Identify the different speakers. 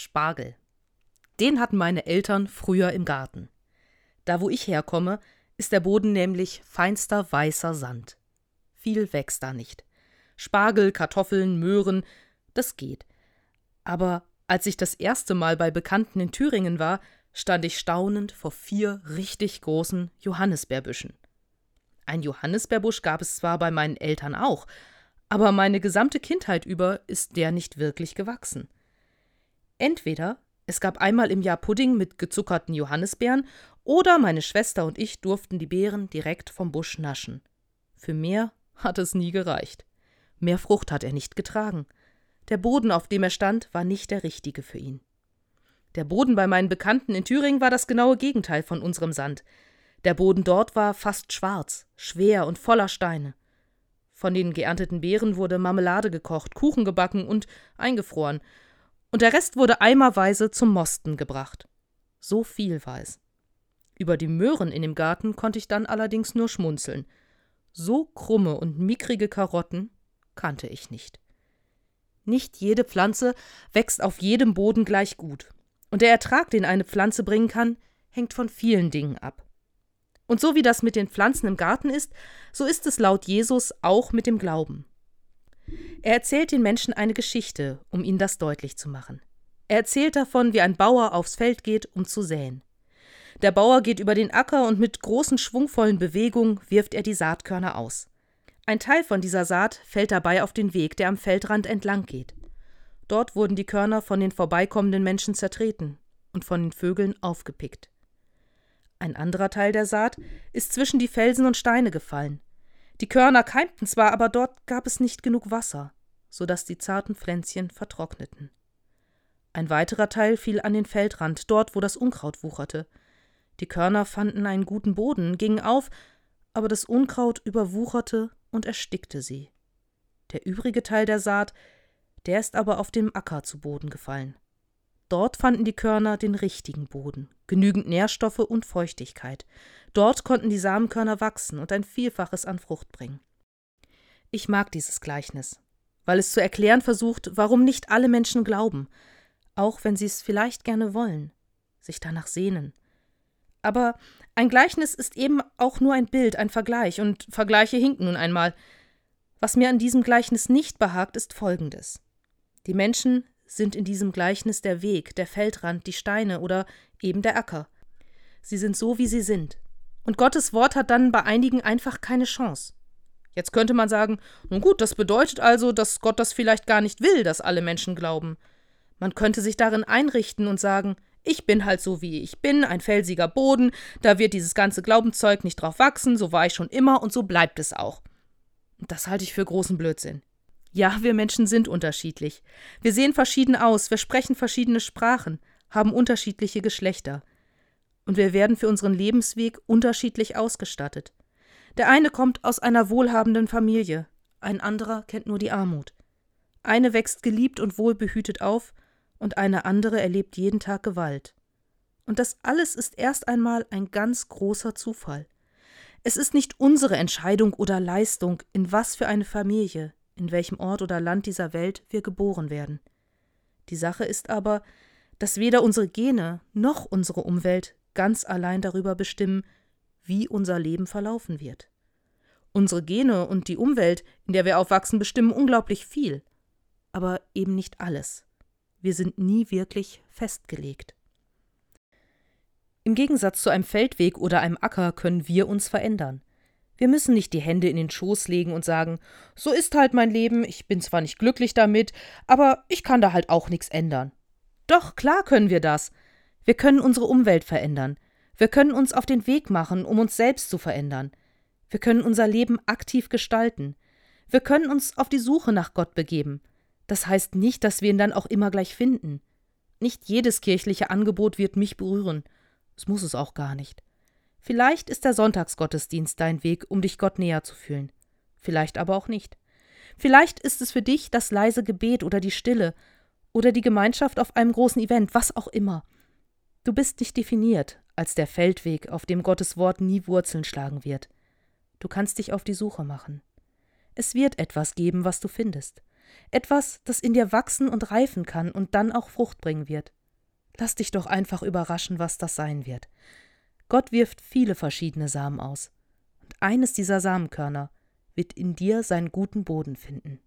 Speaker 1: Spargel. Den hatten meine Eltern früher im Garten. Da, wo ich herkomme, ist der Boden nämlich feinster weißer Sand. Viel wächst da nicht. Spargel, Kartoffeln, Möhren, das geht. Aber als ich das erste Mal bei Bekannten in Thüringen war, stand ich staunend vor vier richtig großen Johannisbeerbüschen. Ein Johannisbeerbusch gab es zwar bei meinen Eltern auch, aber meine gesamte Kindheit über ist der nicht wirklich gewachsen. Entweder es gab einmal im Jahr Pudding mit gezuckerten Johannisbeeren, oder meine Schwester und ich durften die Beeren direkt vom Busch naschen. Für mehr hat es nie gereicht. Mehr Frucht hat er nicht getragen. Der Boden, auf dem er stand, war nicht der richtige für ihn. Der Boden bei meinen Bekannten in Thüringen war das genaue Gegenteil von unserem Sand. Der Boden dort war fast schwarz, schwer und voller Steine. Von den geernteten Beeren wurde Marmelade gekocht, Kuchen gebacken und eingefroren, und der Rest wurde eimerweise zum Mosten gebracht. So viel war es. Über die Möhren in dem Garten konnte ich dann allerdings nur schmunzeln. So krumme und mickrige Karotten kannte ich nicht. Nicht jede Pflanze wächst auf jedem Boden gleich gut, und der Ertrag, den eine Pflanze bringen kann, hängt von vielen Dingen ab. Und so wie das mit den Pflanzen im Garten ist, so ist es laut Jesus auch mit dem Glauben. Er erzählt den Menschen eine Geschichte, um ihnen das deutlich zu machen. Er erzählt davon, wie ein Bauer aufs Feld geht, um zu säen. Der Bauer geht über den Acker und mit großen schwungvollen Bewegungen wirft er die Saatkörner aus. Ein Teil von dieser Saat fällt dabei auf den Weg, der am Feldrand entlang geht. Dort wurden die Körner von den vorbeikommenden Menschen zertreten und von den Vögeln aufgepickt. Ein anderer Teil der Saat ist zwischen die Felsen und Steine gefallen. Die Körner keimten zwar, aber dort gab es nicht genug Wasser, so dass die zarten Pflänzchen vertrockneten. Ein weiterer Teil fiel an den Feldrand, dort, wo das Unkraut wucherte. Die Körner fanden einen guten Boden, gingen auf, aber das Unkraut überwucherte und erstickte sie. Der übrige Teil der Saat, der ist aber auf dem Acker zu Boden gefallen. Dort fanden die Körner den richtigen Boden, genügend Nährstoffe und Feuchtigkeit. Dort konnten die Samenkörner wachsen und ein Vielfaches an Frucht bringen. Ich mag dieses Gleichnis, weil es zu erklären versucht, warum nicht alle Menschen glauben, auch wenn sie es vielleicht gerne wollen, sich danach sehnen, aber ein Gleichnis ist eben auch nur ein Bild, ein Vergleich, und Vergleiche hinken nun einmal. Was mir an diesem Gleichnis nicht behagt, ist Folgendes. Die Menschen sind in diesem Gleichnis der Weg, der Feldrand, die Steine oder eben der Acker. Sie sind so, wie sie sind. Und Gottes Wort hat dann bei einigen einfach keine Chance. Jetzt könnte man sagen, nun gut, das bedeutet also, dass Gott das vielleicht gar nicht will, dass alle Menschen glauben. Man könnte sich darin einrichten und sagen, ich bin halt so, wie ich bin, ein felsiger Boden, da wird dieses ganze Glaubenszeug nicht drauf wachsen, so war ich schon immer und so bleibt es auch. Das halte ich für großen Blödsinn. Ja, wir Menschen sind unterschiedlich. Wir sehen verschieden aus, wir sprechen verschiedene Sprachen, haben unterschiedliche Geschlechter. Und wir werden für unseren Lebensweg unterschiedlich ausgestattet. Der eine kommt aus einer wohlhabenden Familie, ein anderer kennt nur die Armut. Eine wächst geliebt und wohlbehütet auf, und eine andere erlebt jeden Tag Gewalt. Und das alles ist erst einmal ein ganz großer Zufall. Es ist nicht unsere Entscheidung oder Leistung, in was für eine Familie, in welchem Ort oder Land dieser Welt wir geboren werden. Die Sache ist aber, dass weder unsere Gene noch unsere Umwelt ganz allein darüber bestimmen, wie unser Leben verlaufen wird. Unsere Gene und die Umwelt, in der wir aufwachsen, bestimmen unglaublich viel, aber eben nicht alles. Wir sind nie wirklich festgelegt. Im Gegensatz zu einem Feldweg oder einem Acker können wir uns verändern. Wir müssen nicht die Hände in den Schoß legen und sagen, so ist halt mein Leben, ich bin zwar nicht glücklich damit, aber ich kann da halt auch nichts ändern. Doch, klar können wir das. Wir können unsere Umwelt verändern. Wir können uns auf den Weg machen, um uns selbst zu verändern. Wir können unser Leben aktiv gestalten. Wir können uns auf die Suche nach Gott begeben. Das heißt nicht, dass wir ihn dann auch immer gleich finden. Nicht jedes kirchliche Angebot wird mich berühren. Es muss es auch gar nicht. Vielleicht ist der Sonntagsgottesdienst dein Weg, um dich Gott näher zu fühlen. Vielleicht aber auch nicht. Vielleicht ist es für dich das leise Gebet oder die Stille oder die Gemeinschaft auf einem großen Event, was auch immer. Du bist nicht definiert als der Feldweg, auf dem Gottes Wort nie Wurzeln schlagen wird. Du kannst dich auf die Suche machen. Es wird etwas geben, was du findest. Etwas, das in dir wachsen und reifen kann und dann auch Frucht bringen wird. Lass dich doch einfach überraschen, was das sein wird. Gott wirft viele verschiedene Samen aus. Und eines dieser Samenkörner wird in dir seinen guten Boden finden.